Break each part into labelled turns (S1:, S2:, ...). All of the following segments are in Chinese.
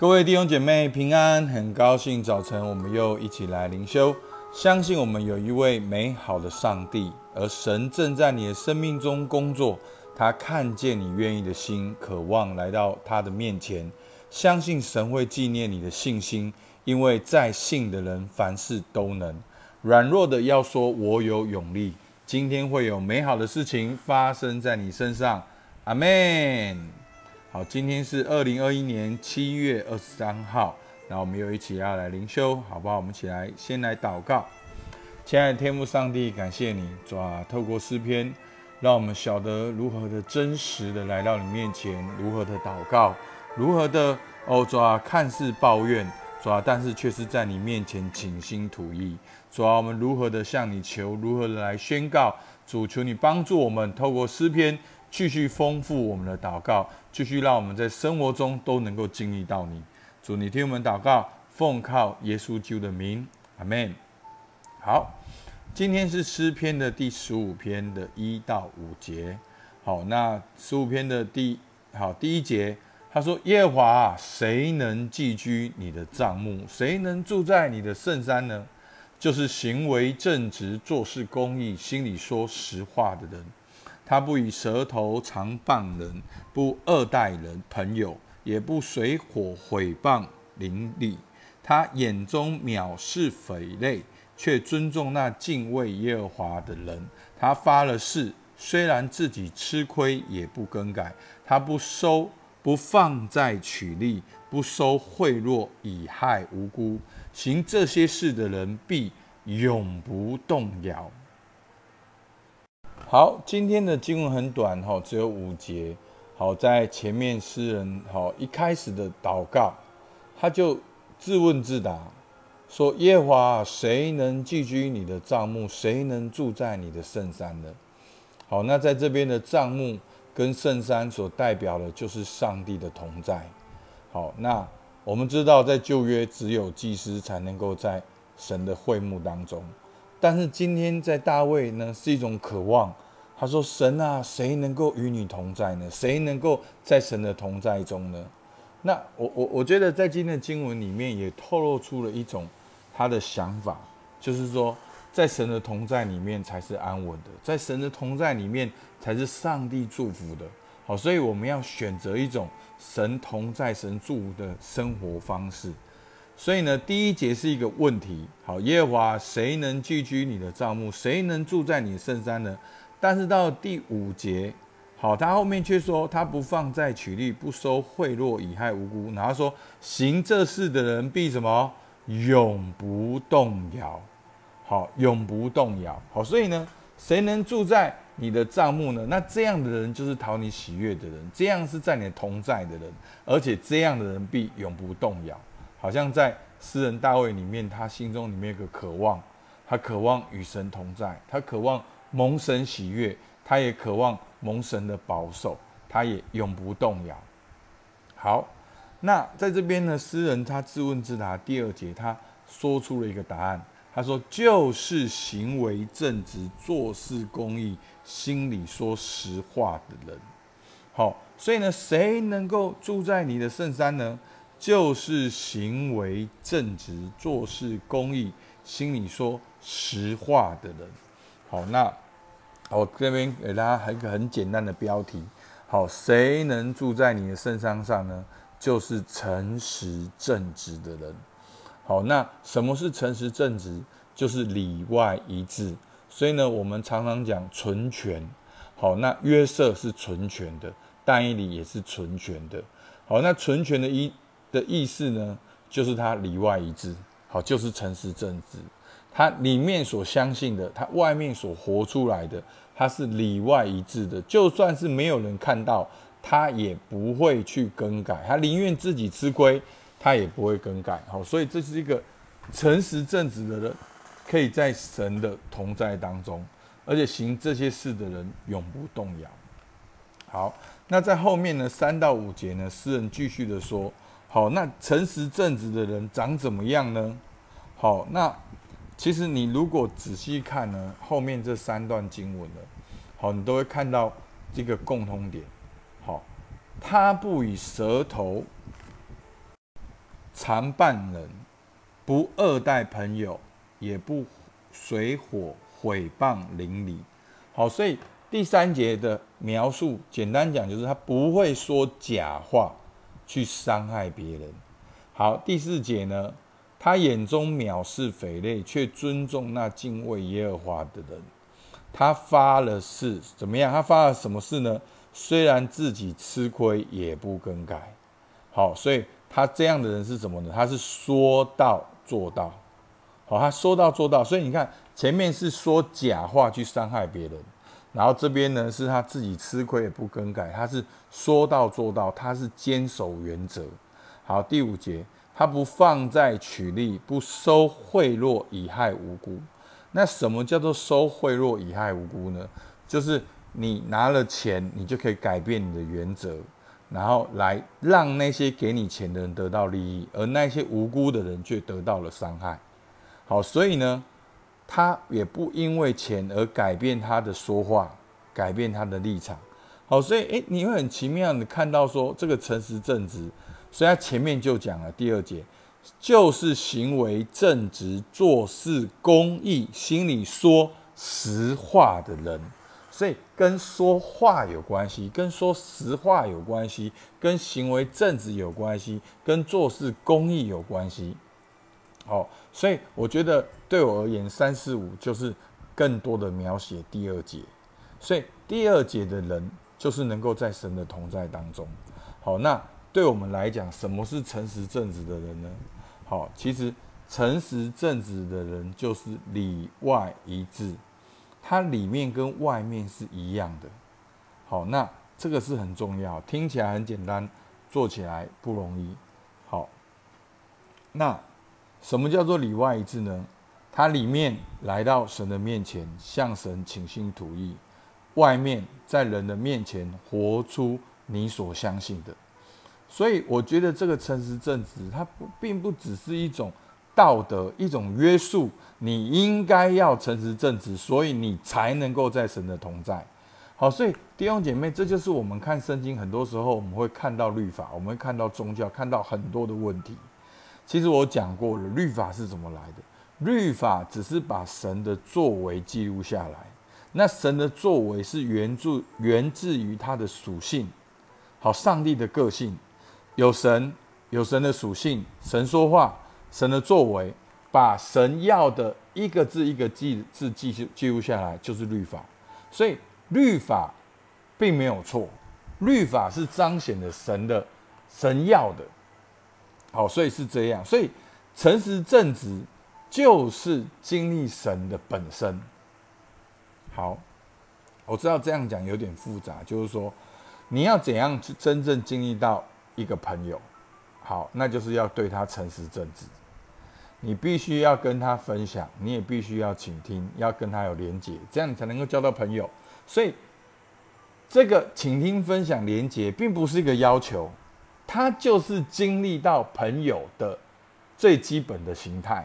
S1: 各位弟兄姐妹平安，很高兴早晨我们又一起来灵修。相信我们有一位美好的上帝，而神正在你的生命中工作。他看见你愿意的心，渴望来到他的面前。相信神会纪念你的信心，因为在信的人凡事都能。软弱的要说：“我有勇力。”今天会有美好的事情发生在你身上。阿门。好，今天是二零二一年七月二十三号，那我们又一起要来灵修，好不好？我们起来先来祷告。亲爱的天父上帝，感谢你，主啊，透过诗篇，让我们晓得如何的真实的来到你面前，如何的祷告，如何的哦，主啊，看似抱怨，主啊，但是却是在你面前倾心吐意。主啊，我们如何的向你求，如何的来宣告，主求你帮助我们，透过诗篇。继续丰富我们的祷告，继续让我们在生活中都能够经历到你。主，你听我们祷告，奉靠耶稣基督的名，阿门。好，今天是诗篇的第十五篇的一到五节。好，那十五篇的第好第一节，他说：“耶和华，谁能寄居你的帐幕？谁能住在你的圣山呢？就是行为正直、做事公义、心里说实话的人。”他不以舌头常谤人，不恶待人朋友，也不随火毁谤邻里。他眼中藐视匪类，却尊重那敬畏耶和华的人。他发了誓，虽然自己吃亏，也不更改。他不收，不放债取利，不收贿赂，以害无辜。行这些事的人，必永不动摇。好，今天的经文很短哈，只有五节。好，在前面诗人好一开始的祷告，他就自问自答说：“耶和华，谁能寄居你的帐幕？谁能住在你的圣山呢？”好，那在这边的帐幕跟圣山所代表的就是上帝的同在。好，那我们知道，在旧约只有祭司才能够在神的会幕当中。但是今天在大卫呢，是一种渴望。他说：“神啊，谁能够与你同在呢？谁能够在神的同在中呢？”那我我我觉得在今天的经文里面也透露出了一种他的想法，就是说，在神的同在里面才是安稳的，在神的同在里面才是上帝祝福的。好，所以我们要选择一种神同在、神祝福的生活方式。所以呢，第一节是一个问题。好，耶和华，谁能寄居你的帐幕？谁能住在你的圣山呢？但是到第五节，好，他后面却说他不放在取利，不收贿赂，以害无辜。然后说行这事的人必什么？永不动摇。好，永不动摇。好，所以呢，谁能住在你的帐幕呢？那这样的人就是讨你喜悦的人，这样是在你同在的人，而且这样的人必永不动摇。好像在诗人大卫里面，他心中里面有个渴望，他渴望与神同在，他渴望蒙神喜悦，他也渴望蒙神的保守，他也永不动摇。好，那在这边呢，诗人他自问自答，第二节他说出了一个答案，他说就是行为正直、做事公义、心里说实话的人。好，所以呢，谁能够住在你的圣山呢？就是行为正直、做事公义、心里说实话的人。好，那我这边给大家一个很简单的标题。好，谁能住在你的圣山上呢？就是诚实正直的人。好，那什么是诚实正直？就是里外一致。所以呢，我们常常讲纯全。好，那约瑟是纯全的，但以理也是纯全的。好，那纯全的一。的意思呢，就是他里外一致，好，就是诚实正直。他里面所相信的，他外面所活出来的，他是里外一致的。就算是没有人看到，他也不会去更改。他宁愿自己吃亏，他也不会更改。好，所以这是一个诚实正直的人，可以在神的同在当中，而且行这些事的人永不动摇。好，那在后面呢，三到五节呢，诗人继续的说。好，那诚实正直的人长怎么样呢？好，那其实你如果仔细看呢，后面这三段经文呢，好，你都会看到这个共通点。好，他不以舌头常伴人，不恶待朋友，也不水火毁谤邻里。好，所以第三节的描述，简单讲就是他不会说假话去伤害别人。好，第四节呢，他眼中藐视匪类，却尊重那敬畏耶和华的人。他发了誓，怎么样？他发了什么誓呢？虽然自己吃亏，也不更改。好，所以他这样的人是什么呢？他是说到做到。好，他说到做到。所以你看，前面是说假话去伤害别人，然后这边呢是他自己吃亏也不更改，他是说到做到，他是坚守原则。好，第五节，他不放债取利，不收贿赂以害无辜。那什么叫做收贿赂以害无辜呢？就是你拿了钱，你就可以改变你的原则，然后来让那些给你钱的人得到利益，而那些无辜的人却得到了伤害。好，所以呢，他也不因为钱而改变他的说话，改变他的立场。好，所以诶，你会很奇妙的看到说，这个诚实正直，所以他前面就讲了第二节。就是行为正直、做事公义、心里说实话的人，所以跟说话有关系，跟说实话有关系，跟行为正直有关系，跟做事公义有关系。好，所以我觉得对我而言，三四五就是更多的描写第二节。所以第二节的人就是能够在神的同在当中。好，那对我们来讲，什么是诚实正直的人呢？好，其实诚实正直的人就是里外一致，他里面跟外面是一样的。好，那这个是很重要，听起来很简单，做起来不容易。好，那什么叫做里外一致呢？他里面来到神的面前，向神倾心吐意；外面在人的面前活出你所相信的。所以我觉得这个诚实正直，它不并不只是一种道德、一种约束，你应该要诚实正直，所以你才能够在神的同在。好，所以弟兄姐妹，这就是我们看圣经，很多时候我们会看到律法，我们会看到宗教，看到很多的问题。其实我讲过了，律法是怎么来的？律法只是把神的作为记录下来。那神的作为是源自源自于他的属性，好，上帝的个性。有神，有神的属性，神说话，神的作为，把神要的一个字一个记字记记录下来，就是律法。所以律法并没有错，律法是彰显了神的神要的。好，所以是这样。所以诚实正直就是经历神的本身。好，我知道这样讲有点复杂，就是说你要怎样去真正经历到。一个朋友，好，那就是要对他诚实正直。你必须要跟他分享，你也必须要倾听，要跟他有连结，这样你才能够交到朋友。所以，这个倾听、分享、连结，并不是一个要求，他就是经历到朋友的最基本的形态。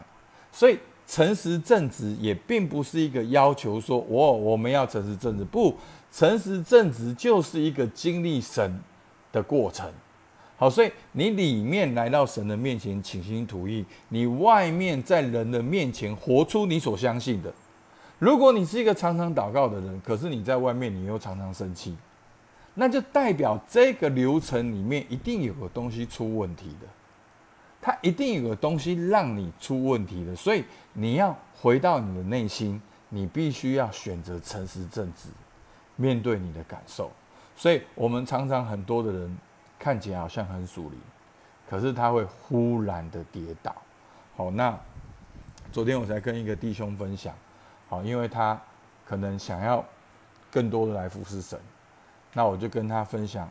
S1: 所以，诚实正直也并不是一个要求，说我我们要诚实正直，不，诚实正直就是一个经历神的过程。好，所以你里面来到神的面前倾心吐意，你外面在人的面前活出你所相信的。如果你是一个常常祷告的人，可是你在外面你又常常生气，那就代表这个流程里面一定有个东西出问题的，它一定有个东西让你出问题的。所以你要回到你的内心，你必须要选择诚实正直，面对你的感受。所以我们常常很多的人。看起来好像很属灵，可是他会忽然的跌倒。好，那昨天我才跟一个弟兄分享，好，因为他可能想要更多的来服侍神，那我就跟他分享，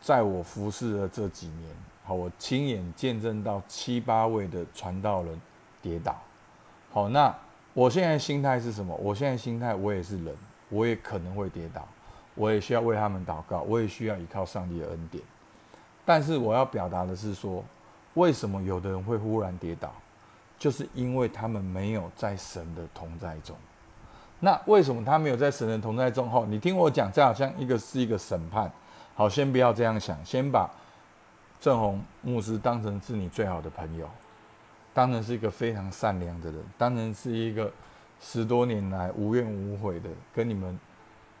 S1: 在我服侍的这几年，好，我亲眼见证到七八位的传道人跌倒。好，那我现在心态是什么？我现在心态，我也是人，我也可能会跌倒，我也需要为他们祷告，我也需要依靠上帝的恩典。但是我要表达的是说，为什么有的人会忽然跌倒，就是因为他们没有在神的同在中。那为什么他没有在神人同在中？后，你听我讲，这好像一个是一个审判。好，先不要这样想，先把正红牧师当成是你最好的朋友，当成是一个非常善良的人，当成是一个十多年来无怨无悔的跟你们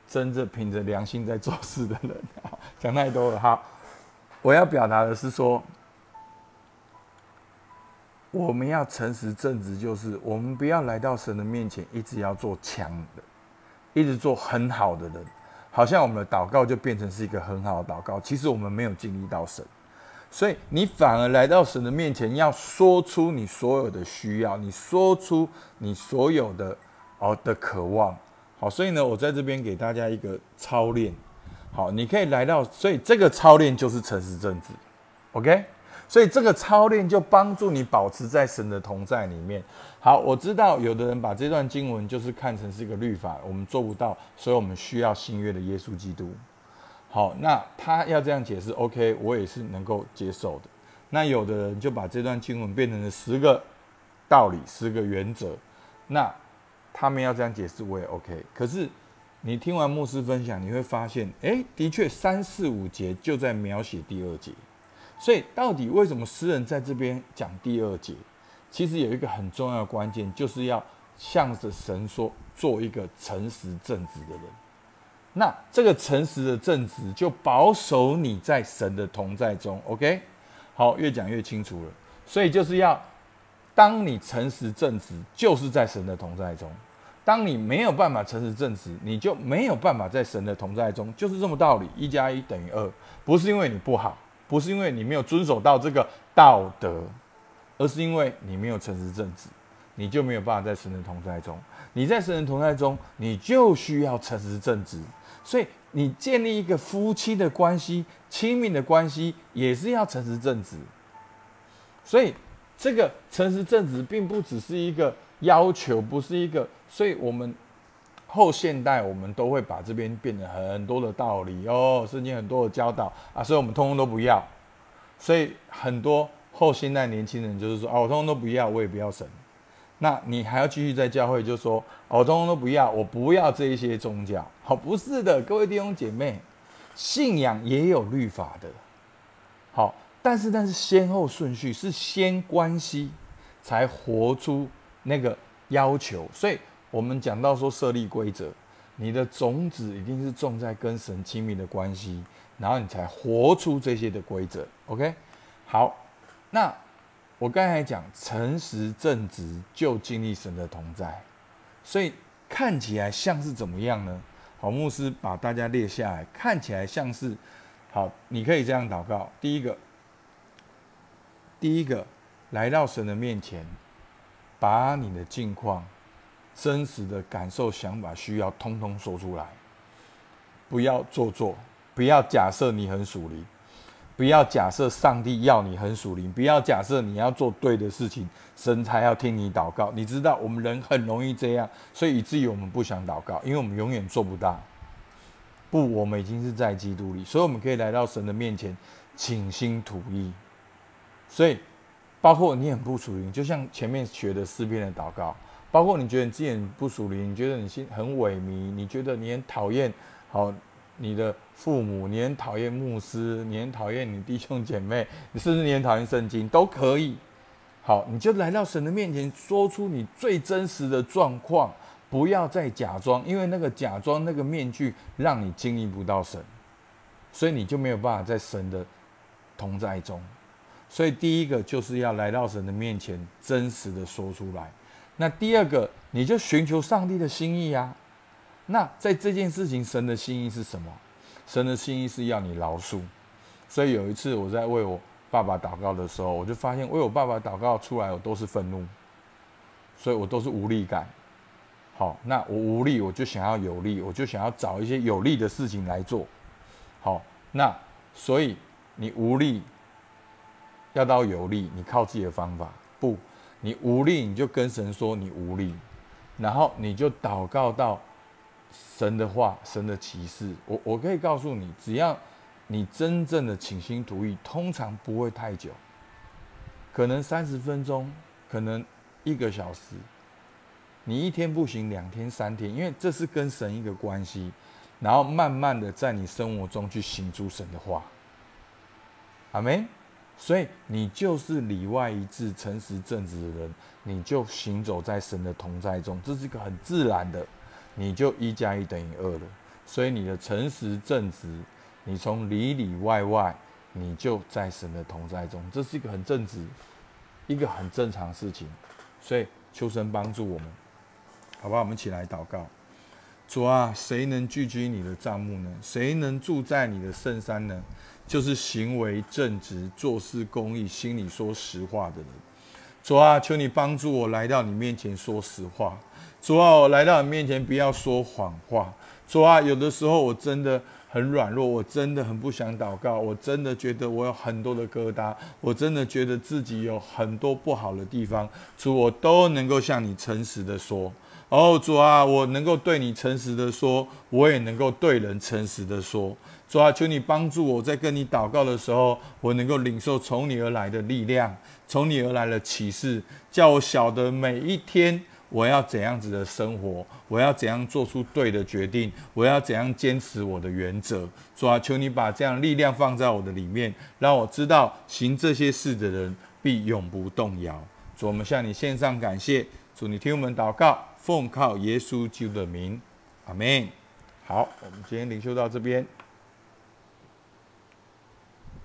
S1: 真正凭着良心在做事的人。讲太多了哈，我要表达的是说，我们要诚实正直，就是我们不要来到神的面前，一直要做强的，一直做很好的人，好像我们的祷告就变成是一个很好的祷告，其实我们没有经历到神。所以你反而来到神的面前，要说出你所有的需要，你说出你所有的哦的渴望。好，所以呢，我在这边给大家一个操练。好，你可以来到，所以这个操练就是诚实正直。OK，所以这个操练就帮助你保持在神的同在里面。好，我知道有的人把这段经文就是看成是一个律法，我们做不到，所以我们需要新约的耶稣基督。好，那他要这样解释，OK，我也是能够接受的。那有的人就把这段经文变成了十个道理、十个原则，那他们要这样解释，我也 OK。可是你听完牧师分享，你会发现，哎，的确三四五节就在描写第二节。所以到底为什么诗人在这边讲第二节？其实有一个很重要的关键，就是要向着神说，做一个诚实正直的人。那这个诚实的正直，就保守你在神的同在中。OK，好，越讲越清楚了。所以就是要，当你诚实正直，就是在神的同在中；当你没有办法诚实正直，你就没有办法在神的同在中。就是这么道理，一加一等于二，不是因为你不好，不是因为你没有遵守到这个道德，而是因为你没有诚实正直，你就没有办法在神人同在中。你在神人同在中，你就需要诚实正直。所以，你建立一个夫妻的关系、亲密的关系，也是要诚实正直。所以，这个诚实正直并不只是一个要求，不是一个。所以我们后现代，我们都会把这边变得很多的道理哦，圣经很多的教导啊，所以我们通通都不要。所以，很多后现代年轻人就是说啊，我通通都不要，我也不要神。那你还要继续在教会，就说我通通都不要，我不要这一些宗教。好，不是的，各位弟兄姐妹，信仰也有律法的。好，但是但是先后顺序是先关系，才活出那个要求。所以我们讲到说设立规则，你的种子一定是种在跟神亲密的关系，然后你才活出这些的规则。OK，好，那。我刚才讲诚实正直就经历神的同在，所以看起来像是怎么样呢？好，牧师把大家列下来，看起来像是好，你可以这样祷告：第一个，第一个来到神的面前，把你的境况、真实的感受、想法、需要通通说出来，不要做作，不要假设你很属灵。不要假设上帝要你很属灵，不要假设你要做对的事情，神才要听你祷告。你知道我们人很容易这样，所以以至于我们不想祷告，因为我们永远做不到。不，我们已经是在基督里，所以我们可以来到神的面前，倾心吐意。所以，包括你很不属灵，就像前面学的诗篇的祷告，包括你觉得你自己不属灵，你觉得你心很萎靡，你觉得你很讨厌，好。你的父母，你很讨厌牧师，你很讨厌你弟兄姐妹，你甚至你很讨厌圣经，都可以。好，你就来到神的面前，说出你最真实的状况，不要再假装，因为那个假装那个面具，让你经历不到神，所以你就没有办法在神的同在中。所以第一个就是要来到神的面前，真实的说出来。那第二个，你就寻求上帝的心意呀。那在这件事情，神的心意是什么？神的心意是要你饶恕。所以有一次我在为我爸爸祷告的时候，我就发现为我爸爸祷告出来，我都是愤怒，所以我都是无力感。好，那我无力，我就想要有力，我就想要找一些有力的事情来做。好，那所以你无力要到有力，你靠自己的方法不？你无力，你就跟神说你无力，然后你就祷告到。神的话，神的启示，我我可以告诉你，只要你真正的倾心吐意，通常不会太久，可能三十分钟，可能一个小时，你一天不行，两天、三天，因为这是跟神一个关系，然后慢慢的在你生活中去行出神的话，阿门。所以你就是里外一致、诚实正直的人，你就行走在神的同在中，这是一个很自然的，你就一加一等于二了。所以你的诚实正直，你从里里外外，你就在神的同在中，这是一个很正直、一个很正常的事情。所以求神帮助我们，好吧？我们起来祷告。主啊，谁能聚居你的帐幕呢？谁能住在你的圣山呢？就是行为正直、做事公义、心里说实话的人。主啊，求你帮助我来到你面前说实话。主啊，我来到你面前不要说谎话。主啊，有的时候我真的很软弱，我真的很不想祷告，我真的觉得我有很多的疙瘩，我真的觉得自己有很多不好的地方。主，我都能够向你诚实的说。哦，主啊，我能够对你诚实的说，我也能够对人诚实的说。主啊，求你帮助我在跟你祷告的时候，我能够领受从你而来的力量，从你而来的启示，叫我晓得每一天我要怎样子的生活，我要怎样做出对的决定，我要怎样坚持我的原则。主啊，求你把这样力量放在我的里面，让我知道行这些事的人必永不动摇。主，我们向你献上感谢。主，你听我们祷告。奉靠耶稣基督的名，阿门。好，我们今天领修到这边。